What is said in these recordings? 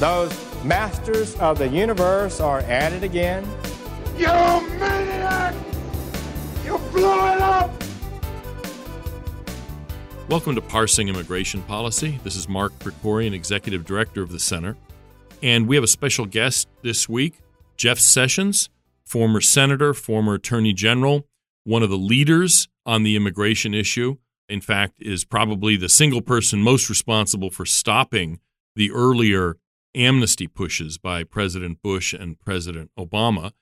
Those masters of the universe are at it again. You maniac! You blew it up! Welcome to Parsing Immigration Policy. This is Mark Krikorian, Executive Director of the Center. And we have a special guest this week, Jeff Sessions, former Senator, former Attorney General, one of the leaders on the immigration issue. In fact, is probably the single person most responsible for stopping the earlier amnesty pushes by President Bush and President Obama.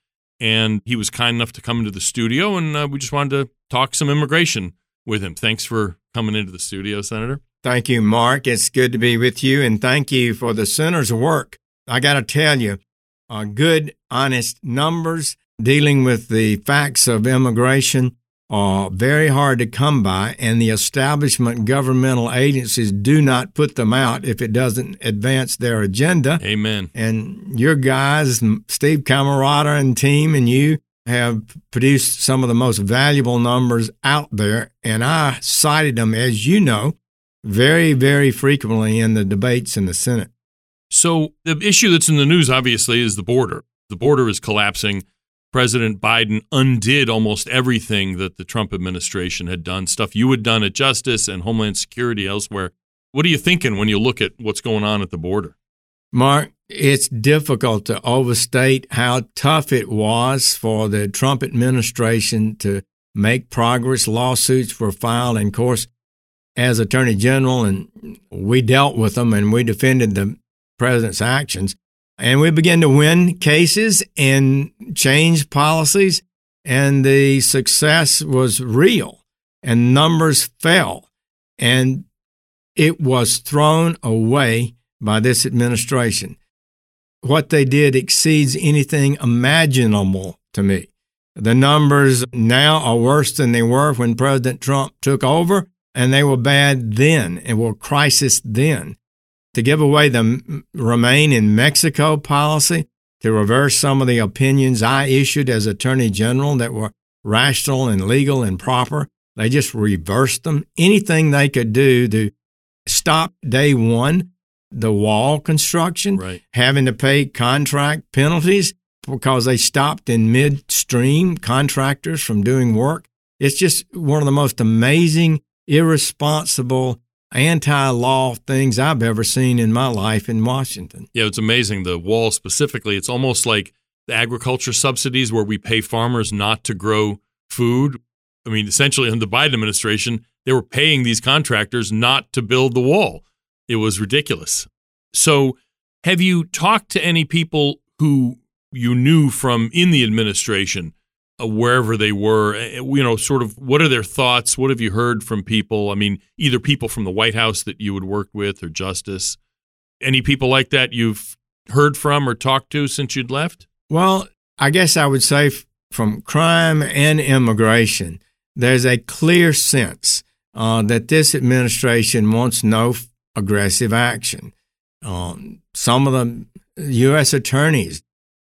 And he was kind enough to come into the studio, and uh, we just wanted to talk some immigration with him. Thanks for coming into the studio, Senator. Thank you, Mark. It's good to be with you, and thank you for the center's work. I got to tell you, uh, good, honest numbers dealing with the facts of immigration are very hard to come by, and the establishment governmental agencies do not put them out if it doesn't advance their agenda. Amen. And your guys, Steve Camarota and team, and you have produced some of the most valuable numbers out there, and I cited them, as you know, very, very frequently in the debates in the Senate. So, the issue that's in the news, obviously, is the border. The border is collapsing. President Biden undid almost everything that the Trump administration had done, stuff you had done at Justice and Homeland Security elsewhere. What are you thinking when you look at what's going on at the border? Mark, it's difficult to overstate how tough it was for the Trump administration to make progress. Lawsuits were filed, and of course, as Attorney General, and we dealt with them and we defended the president's actions. And we began to win cases and change policies, and the success was real, and numbers fell, and it was thrown away by this administration. What they did exceeds anything imaginable to me. The numbers now are worse than they were when President Trump took over, and they were bad then and were crisis then to give away the remain in Mexico policy, to reverse some of the opinions I issued as Attorney General that were rational and legal and proper. They just reversed them. Anything they could do to stop day one, the wall construction, right. having to pay contract penalties because they stopped in midstream contractors from doing work. It's just one of the most amazing, irresponsible anti law things I've ever seen in my life in Washington. Yeah, it's amazing. The wall specifically, it's almost like the agriculture subsidies where we pay farmers not to grow food. I mean, essentially, in the Biden administration, they were paying these contractors not to build the wall. It was ridiculous. So, have you talked to any people who you knew from in the administration wherever they were uh, you know sort of what are their thoughts? What have you heard from people? I mean either people from the white house that you would work with or justice. Any people like that you've heard from or talked to since you'd left? Well i guess i would say from crime and immigration there's a clear sense uh, that this administration wants no aggressive action. Um, some of the u.s attorneys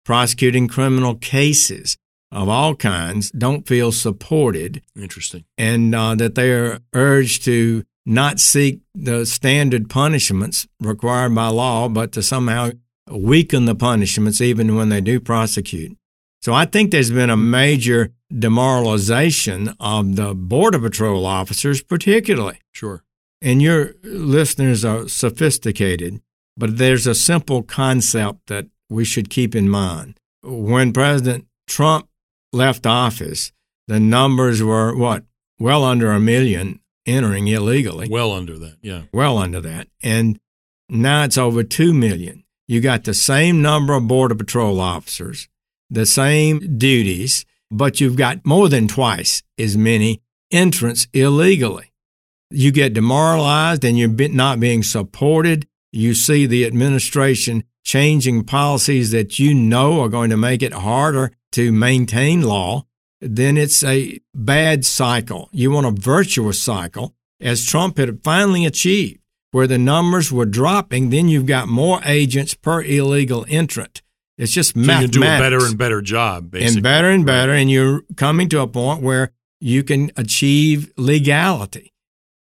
prosecuting criminal cases of all kinds don't feel supported. Interesting. And uh, that they are urged to not seek the standard punishments required by law, but to somehow weaken the punishments even when they do prosecute. So I think there's been a major demoralization of the Border Patrol officers, particularly. Sure. And your listeners are sophisticated, but there's a simple concept that we should keep in mind. When President Trump left office, the numbers were what? Well under a million entering illegally. Well under that, yeah. Well under that. And now it's over 2 million. You got the same number of Border Patrol officers, the same duties, but you've got more than twice as many entrants illegally. You get demoralized and you're not being supported. you see the administration changing policies that you know are going to make it harder to maintain law, then it's a bad cycle. You want a virtuous cycle, as Trump had finally achieved, where the numbers were dropping, then you've got more agents per illegal entrant. It's just so mathematics. you can do a better and better job, basically. And better and better, and you're coming to a point where you can achieve legality.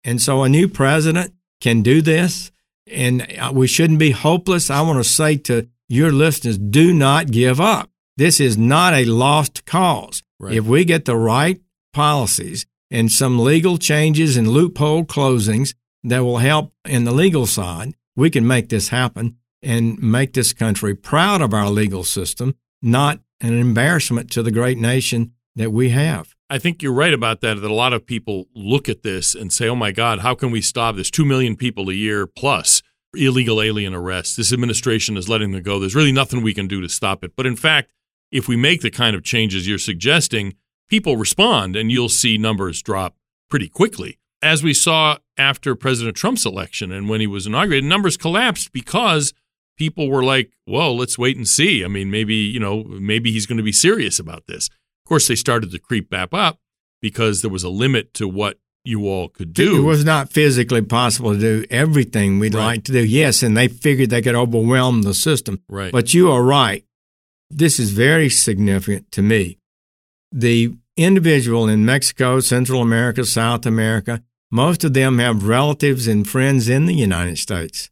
And so a new president can do this, and uh, we shouldn't be hopeless. I want to say to your listeners, do not give up. This is not a lost cause. Right. If we get the right policies and some legal changes and loophole closings that will help in the legal side, we can make this happen and make this country proud of our legal system, not an embarrassment to the great nation that we have. I think you're right about that. That a lot of people look at this and say, "Oh my God, how can we stop this? Two million people a year plus illegal alien arrests. This administration is letting them go. There's really nothing we can do to stop it." But in fact, if we make the kind of changes you're suggesting, people respond, and you'll see numbers drop pretty quickly. As we saw after President Trump's election and when he was inaugurated, numbers collapsed because people were like, "Well, let's wait and see." I mean, maybe you know, maybe he's going to be serious about this. Of course, they started to creep back up because there was a limit to what you all could do. It was not physically possible to do everything we'd Right. like to do. Yes, and they figured they could overwhelm the system. Right. But you are right. This is very significant to me. The individual in Mexico, Central America, South America, most of them have relatives and friends in the United States.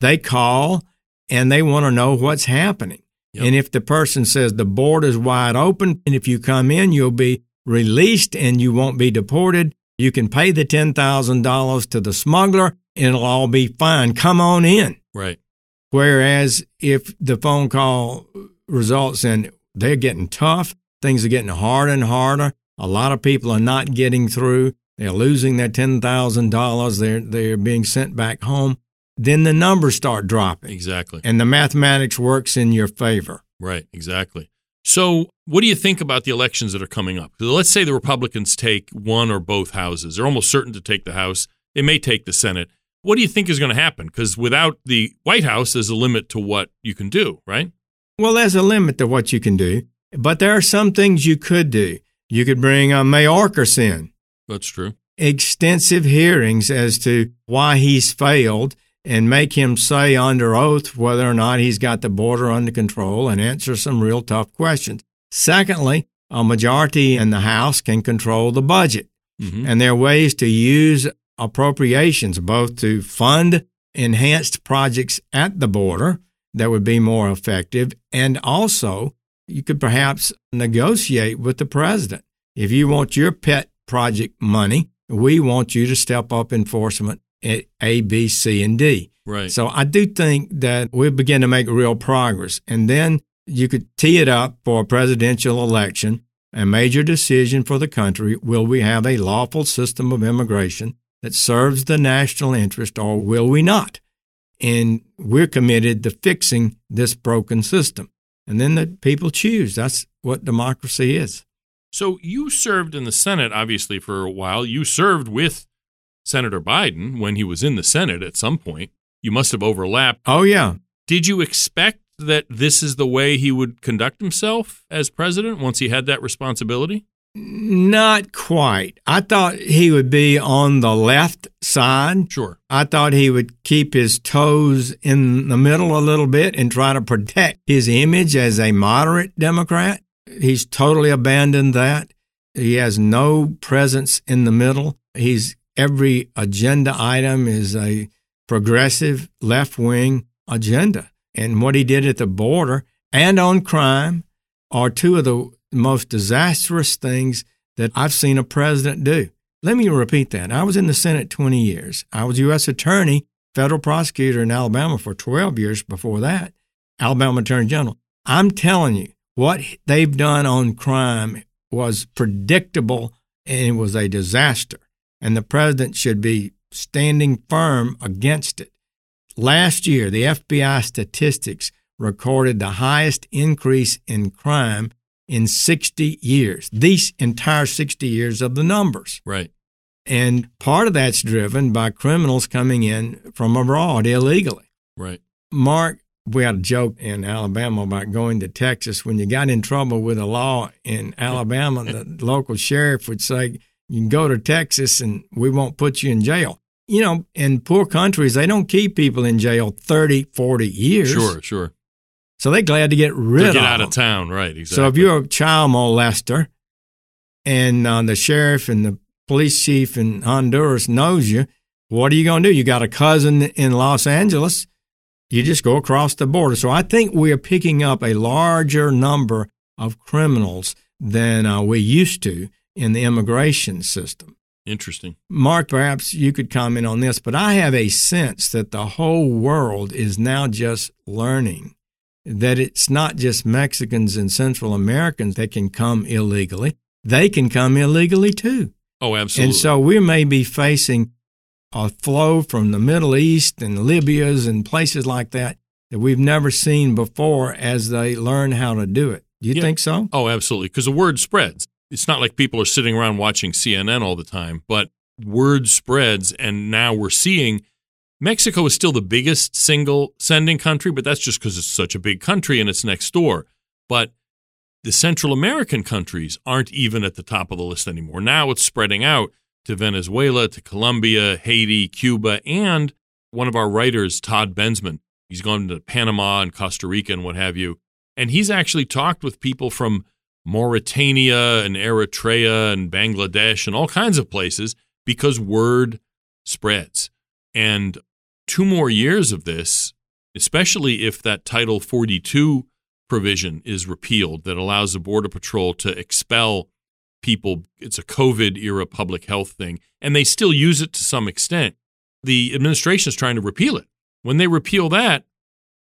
They call and they want to know what's happening. Yep. And if the person says the border is wide open, and if you come in, you'll be released and you won't be deported, you can pay the $10,000 to the smuggler and it'll all be fine. Come on in. right. Whereas if the phone call results in they're getting tough, things are getting harder and harder, a lot of people are not getting through, they're losing their $10,000, they're, they're being sent back home, then the numbers start dropping. Exactly. And the mathematics works in your favor. Right, exactly. So, what do you think about the elections that are coming up? Let's say the Republicans take one or both houses. They're almost certain to take the House. They may take the Senate. What do you think is going to happen? Because without the White House, there's a limit to what you can do, right? Well, there's a limit to what you can do, but there are some things you could do. You could bring uh, a Mayorkas in. That's true. extensive hearings as to why he's failed and make him say under oath whether or not he's got the border under control and answer some real tough questions. Secondly, a majority in the House can control the budget. Mhm. And there are ways to use appropriations both to fund enhanced projects at the border that would be more effective. And also, you could perhaps negotiate with the president. If you want your pet project money, we want you to step up enforcement A, B, C, and D. Right. So I do think that we begin to make real progress. And then you could tee it up for a presidential election, a major decision for the country. Will we have a lawful system of immigration that serves the national interest or will we not? And we're committed to fixing this broken system. And then the people choose. That's what democracy is. So, you served in the Senate, obviously, for a while. You served with Senator Biden when he was in the Senate at some point. You must have overlapped. Oh, yeah. Did you expect that this is the way he would conduct himself as president once he had that responsibility? Not quite. I thought he would be on the left side. Sure. I thought he would keep his toes in the middle a little bit and try to protect his image as a moderate Democrat. He's totally abandoned that. He has no presence in the middle. He's every agenda item is a progressive left wing agenda. And what he did at the border and on crime are two of the most disastrous things that I've seen a president do. Let me repeat that. I was in the Senate 20 years. I was U.S. Attorney, federal prosecutor in Alabama for 12 years before that, Alabama Attorney General. I'm telling you, what they've done on crime was predictable and it was a disaster. And the president should be standing firm against it. Last year, the FBI statistics recorded the highest increase in crime in 60 years, these entire 60 years of the numbers. Right. And part of that's driven by criminals coming in from abroad illegally. Right. Mark, we had a joke in Alabama about going to Texas. When you got in trouble with a law in Alabama, the local sheriff would say, You can go to Texas and we won't put you in jail. You know, in poor countries, they don't keep people in jail 30, 40 years. Sure, sure. So they're glad to get rid to get of out them. of town, right? Exactly. So if you're a child molester and uh, the sheriff and the police chief in Honduras knows you, what are you going to do? You got a cousin in Los Angeles, you just go across the border. So I think we are picking up a larger number of criminals than uh, we used to in the immigration system. Interesting. Mark, perhaps you could comment on this, but I have a sense that the whole world is now just learning that it's not just Mexicans and Central Americans that can come illegally, they can come illegally too. Oh, absolutely. And so we may be facing a flow from the Middle East and Libya's and places like that that we've never seen before as they learn how to do it. Do you Yeah. think so? Oh, absolutely. Because the word spreads. It's not like people are sitting around watching CNN all the time, but word spreads. And now we're seeing Mexico is still the biggest single sending country, but that's just because it's such a big country and it's next door. But the Central American countries aren't even at the top of the list anymore. Now it's spreading out to Venezuela, to Colombia, Haiti, Cuba, and one of our writers, Todd Bensman, He's gone to Panama and Costa Rica and what have you. And he's actually talked with people from Mauritania and Eritrea and Bangladesh and all kinds of places because word spreads. And two more years of this, especially if that Title 42 provision is repealed that allows the Border Patrol to expel people. It's a COVID era public health thing, and they still use it to some extent. The administration is trying to repeal it. When they repeal that,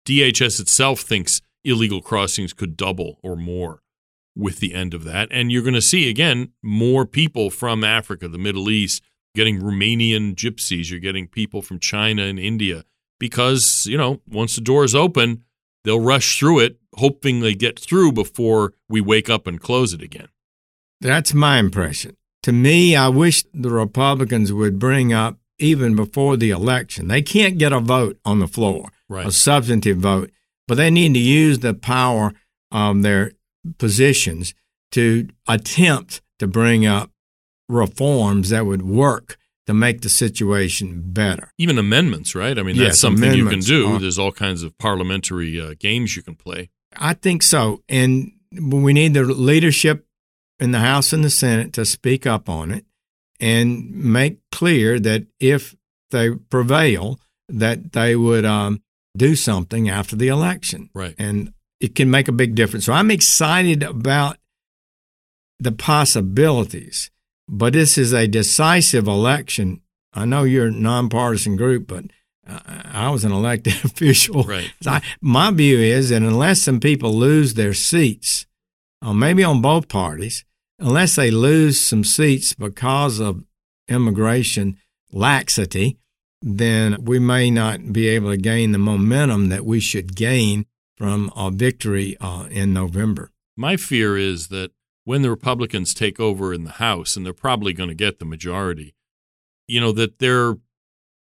DHS itself thinks illegal crossings could double or more with the end of that. And you're going to see, again, more people from Africa, the Middle East, getting Romanian gypsies. You're getting people from China and India because, you know, once the doors open, they'll rush through it, hoping they get through before we wake up and close it again. That's my impression. To me, I wish the Republicans would bring up, even before the election, they can't get a vote on the floor, Right. a substantive vote, but they need to use the power of their positions to attempt to bring up reforms that would work to make the situation better. Even amendments, right? I mean, that's Yes, something you can do. are- There's all kinds of parliamentary uh, games you can play. I think so. And we need the leadership in the House and the Senate to speak up on it and make clear that if they prevail, that they would um, do something after the election. Right. And it can make a big difference. So I'm excited about the possibilities, but this is a decisive election. I know you're a nonpartisan group, but I was an elected official. Right. So I, my view is that unless some people lose their seats, or maybe on both parties, unless they lose some seats because of immigration laxity, then we may not be able to gain the momentum that we should gain from a victory uh, in November. My fear is that when the Republicans take over in the House, and they're probably going to get the majority, you know, that they're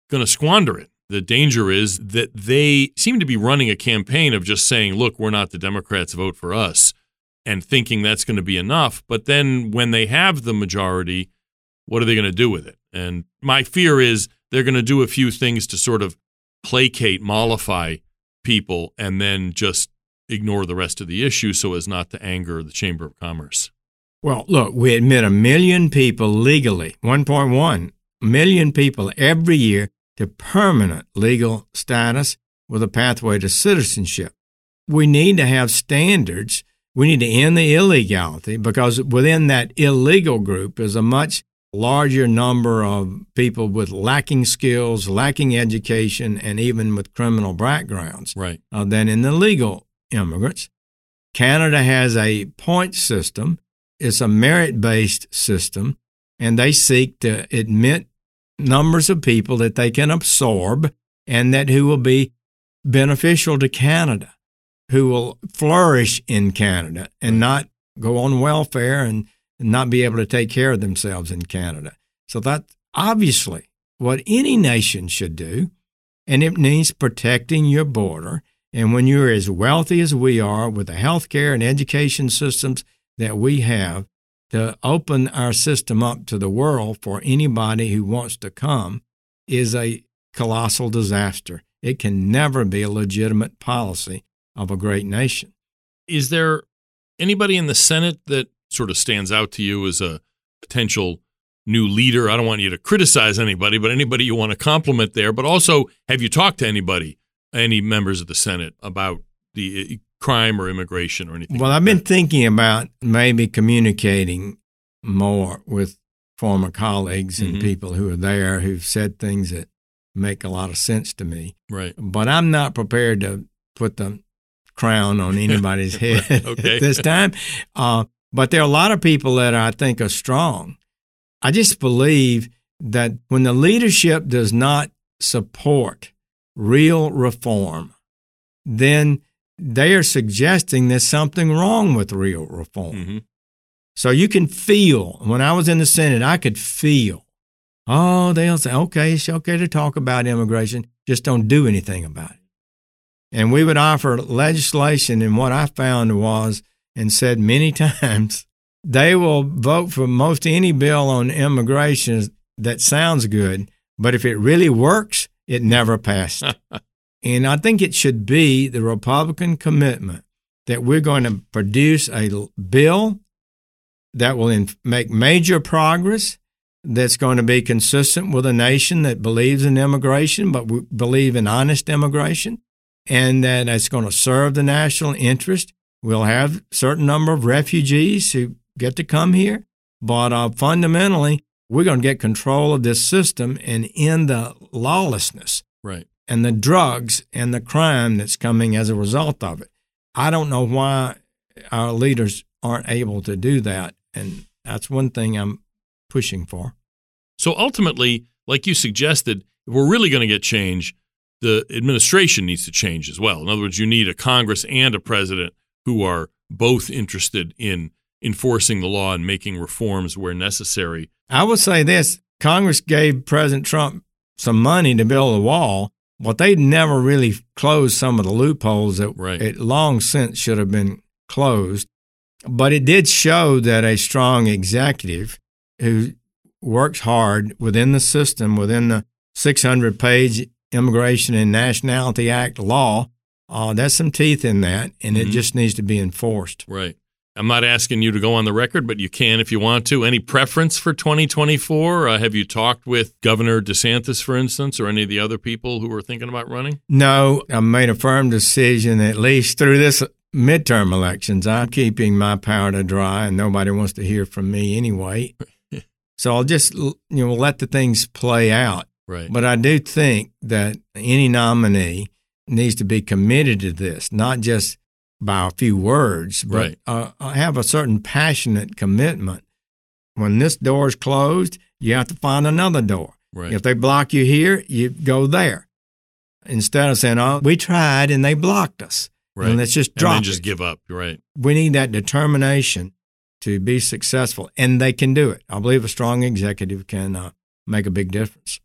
going to squander it. The danger is that they seem to be running a campaign of just saying, look, we're not the Democrats, vote for us, and thinking that's going to be enough. But then when they have the majority, what are they going to do with it? And my fear is they're going to do a few things to sort of placate, mollify people, and then just ignore the rest of the issue so as not to anger the Chamber of Commerce. Well, look, we admit a million people legally, 1.1 million people every year to permanent legal status with a pathway to citizenship. We need to have standards. We need to end the illegality because within that illegal group is a much larger number of people with lacking skills, lacking education, and even with criminal backgrounds Right. uh, than in the legal immigrants. Canada has a point system. It's a merit based system, and they seek to admit numbers of people that they can absorb and that who will be beneficial to Canada, who will flourish in Canada and not go on welfare and not be able to take care of themselves in Canada. So that's obviously what any nation should do. and it means protecting your border. And when you're as wealthy as we are with the healthcare and education systems that we have, to open our system up to the world for anybody who wants to come is a colossal disaster. It can never be a legitimate policy of a great nation. Is there anybody in the Senate that sort of stands out to you as a potential new leader? I don't want you to criticize anybody, but anybody you want to compliment there. But also, have you talked to anybody, any members of the Senate, about the uh, crime or immigration or anything? Well, like I've been that? thinking about maybe communicating more with former colleagues and Mhm. people who are there who've said things that make a lot of sense to me. right. But I'm not prepared to put the crown on anybody's head okay. at this time. Uh, but there are a lot of people that I think are strong. I just believe that when the leadership does not support real reform, then they are suggesting there's something wrong with real reform. Mhm. So you can feel, when I was in the Senate, I could feel, oh, they'll say, okay, it's okay to talk about immigration, just don't do anything about it. And we would offer legislation, and what I found was, and said many times, they will vote for most any bill on immigration that sounds good, but if it really works, it never passed. and I think it should be the Republican commitment that we're going to produce a bill that will in- make major progress, that's going to be consistent with a nation that believes in immigration, but we believe in honest immigration, and that it's going to serve the national interest. We'll have a certain number of refugees who get to come here, but uh, fundamentally, we're going to get control of this system and end the lawlessness Right. and the drugs and the crime that's coming as a result of it. I don't know why our leaders aren't able to do that. And that's one thing I'm pushing for. So ultimately, like you suggested, if we're really going to get change, the administration needs to change as well. In other words, you need a Congress and a president who are both interested in enforcing the law and making reforms where necessary. I will say this Congress gave President Trump some money to build a wall, but they never really closed some of the loopholes that Right. it long since should have been closed. But it did show that a strong executive who works hard within the system, within the 600 page Immigration and Nationality Act law, uh, there's some teeth in that, and it Mhm. just needs to be enforced. Right. I'm not asking you to go on the record, but you can if you want to. Any preference for 2024? Uh, have you talked with Governor DeSantis, for instance, or any of the other people who are thinking about running? No, I made a firm decision, at least through this midterm elections. I'm keeping my powder dry, and nobody wants to hear from me anyway. so I'll just you know let the things play out. Right. But I do think that any nominee needs to be committed to this, not just by a few words, but Right. uh, have a certain passionate commitment. When this door is closed, you have to find another door. Right. If they block you here, you go there. Instead of saying, "Oh, we tried and they blocked us," right. and let's just and drop then just it. give up. Right. we need that determination to be successful, and they can do it. I believe a strong executive can uh, make a big difference.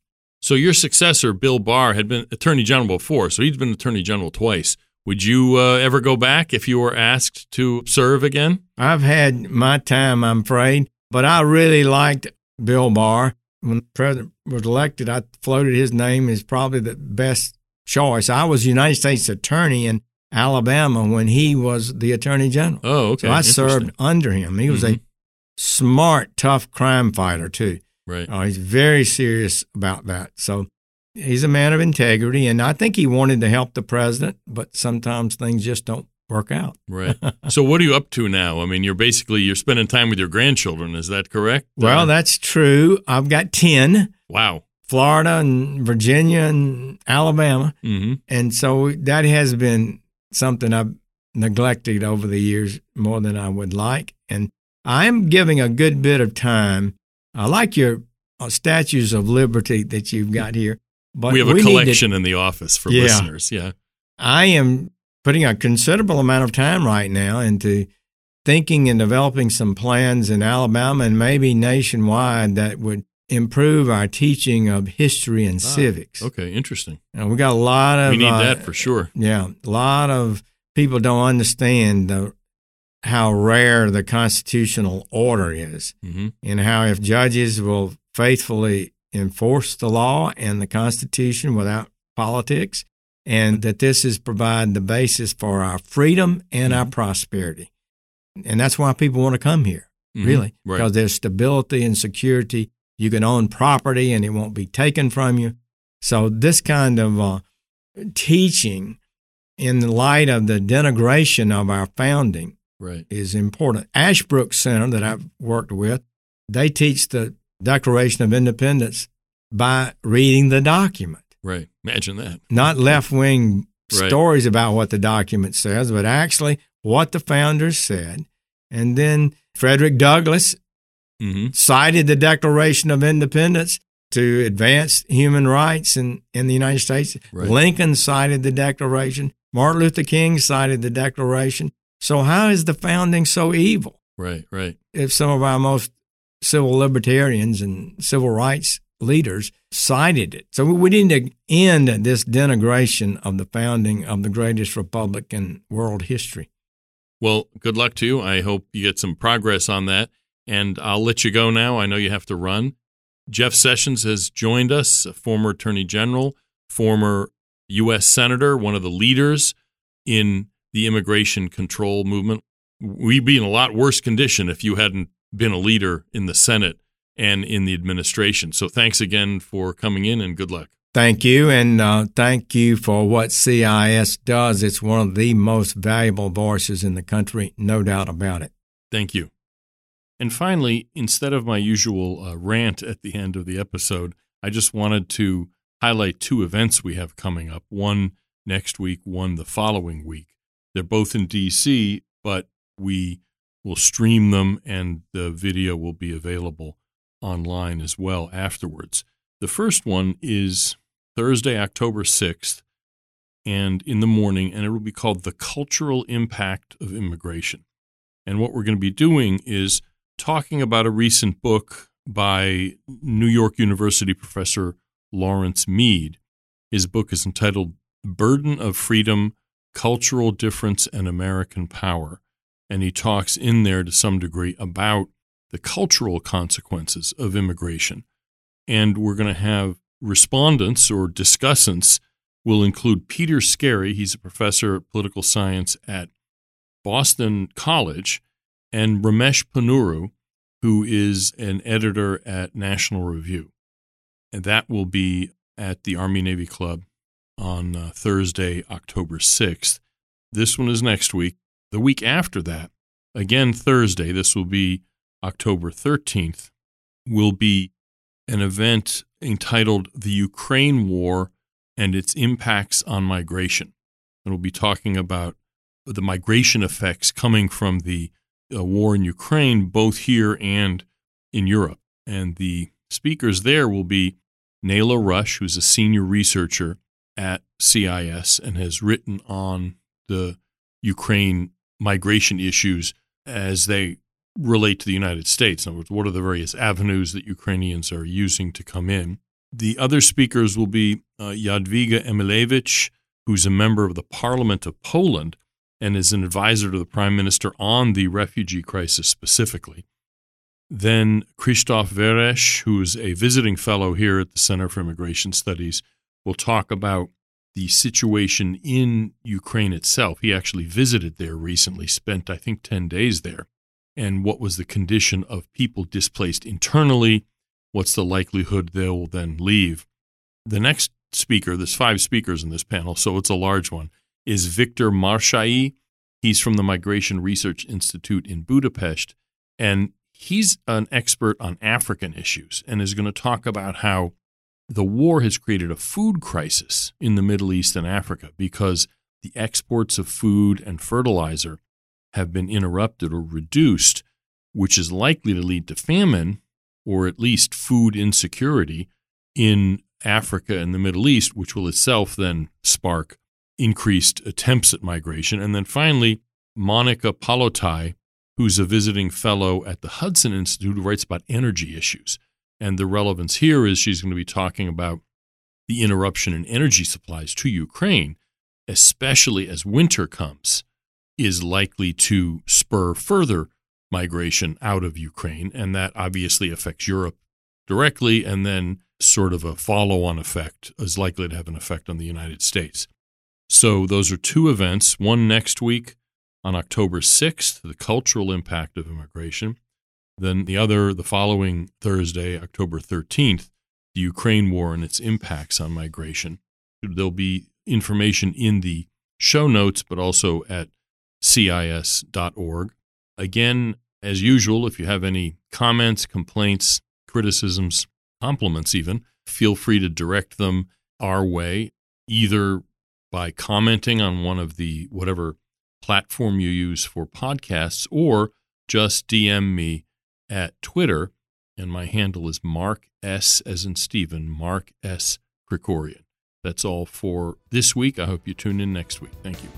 So your successor, Bill Barr, had been Attorney General before, so he's been Attorney General twice. Would you uh, ever go back if you were asked to serve again? I've had my time, I'm afraid, but I really liked Bill Barr. When the president was elected, I floated his name as probably the best choice. I was United States Attorney in Alabama when he was the Attorney General. Oh, okay. So I served under him. He was Mhm. a smart, tough crime fighter, too. Right. Uh, he's very serious about that. So he's a man of integrity, and I think he wanted to help the president, but sometimes things just don't work out. Right. so what are you up to now? I mean, you're basically you're spending time with your grandchildren. Is that correct? Well, Uh, that's true. I've got 10 wow. Florida and Virginia and Alabama. hmm And so that has been something I've neglected over the years more than I would like. And I'm giving a good bit of time. I like your uh, statues of liberty that you've got here. But we have a need to- collection in the office for Yeah. listeners. Yeah. I am putting a considerable amount of time right now into thinking and developing some plans in Alabama and maybe nationwide that would improve our teaching of history and Ah, civics. Okay, interesting. And we got a lot of we need uh, that for sure. Yeah, a lot of people don't understand the, how rare the constitutional order is, hmm and how if judges will faithfully enforce the law and the Constitution without politics, and that this is provide the basis for our freedom and our prosperity, and that's why people want to come here, Mhm. really, Right. because there's stability and security. You can own property and it won't be taken from you. So this kind of uh, teaching in the light of the denigration of our founding Right. is important. Ashbrook Center that I've worked with, they teach the Declaration of Independence by reading the document, Right. Imagine that. not left wing Right. stories about what the document says, but actually what the founders said. And then Frederick Douglass hmm cited the Declaration of Independence to advance human rights in, in the United States. Right. Lincoln cited the Declaration. Martin Luther King cited the Declaration. So, how is the founding so evil Right. Right. if some of our most civil libertarians and civil rights leaders cited it? So, we need to end this denigration of the founding of the greatest republic in world history. Well, good luck to you. I hope you get some progress on that. And I'll let you go now. I know you have to run. Jeff Sessions has joined us, a former attorney general, former U.S. senator, one of the leaders in the immigration control movement. We'd be in a lot worse condition if you hadn't been a leader in the Senate and in the administration. So thanks again for coming in and good luck. Thank you, and uh, thank you for what CIS does. It's one of the most valuable voices in the country, no doubt about it. Thank you. And finally, instead of my usual uh, rant at the end of the episode, I just wanted to highlight two events we have coming up one next week, one the following week. They're both in DC, but we will stream them and the video will be available online as well afterwards. The first one is Thursday, October 6th, and in the morning, and it will be called The Cultural Impact of Immigration. And what we're going to be doing is talking about a recent book by New York University professor Lawrence Mead. His book is entitled Burden of Freedom Cultural Difference and American Power. And he talks in there to some degree about the cultural consequences of immigration. And we're going to have respondents or discussants will include Peter Skerry. He's a professor of political science at Boston College, and Ramesh Ponnuru, who is an editor at National Review. And that will be at the Army Navy Club on uh, Thursday, October 6th. This one is next week. The week after that, again Thursday, this will be October 13th, will be an event entitled The Ukraine War and Its Impacts on Migration. And we'll be talking about the migration effects coming from the uh, war in Ukraine, both here and in Europe. And the speakers there will be Nayla Rush, who's a senior researcher at CIS and has written on the Ukraine migration issues as they relate to the United States. In other words, what are the various avenues that Ukrainians are using to come in? The other speakers will be uh, Jadwiga Emilewicz, who's a member of the Parliament of Poland and is an advisor to the Prime Minister on the refugee crisis specifically. Then Krzysztof Veresh, who is a visiting fellow here at the Center for Immigration Studies, will talk about the situation in Ukraine itself. He actually visited there recently, spent, I think, 10 days there. And what was the condition of people displaced internally? What's the likelihood they'll then leave? The next speaker, there's five speakers in this panel, so it's a large one, is Victor Marsai. He's from the Migration Research Institute in Budapest, and he's an expert on African issues and is going to talk about how the war has created a food crisis in the Middle East and Africa because the exports of food and fertilizer have been interrupted or reduced, which is likely to lead to famine or at least food insecurity in Africa and the Middle East, which will itself then spark increased attempts at migration. And then finally, Monica Palotai, who's a visiting fellow at the Hudson Institute who writes about energy issues And the relevance here is she's going to be talking about the interruption in energy supplies to Ukraine, especially as winter comes, is likely to spur further migration out of Ukraine. And that obviously affects Europe directly. And then, sort of a follow on effect is likely to have an effect on the United States. So, those are two events one next week on October 6th, the cultural impact of immigration. Then the other, the following Thursday, October 13th, the Ukraine war and its impacts on migration. There'll be information in the show notes, but also at CIS.org. Again, as usual, if you have any comments, complaints, criticisms, compliments, even, feel free to direct them our way, either by commenting on one of the whatever platform you use for podcasts or just DM me at Twitter. And my handle is Mark S. as in Stephen, Mark S. Krikorian. That's all for this week. I hope you tune in next week. Thank you.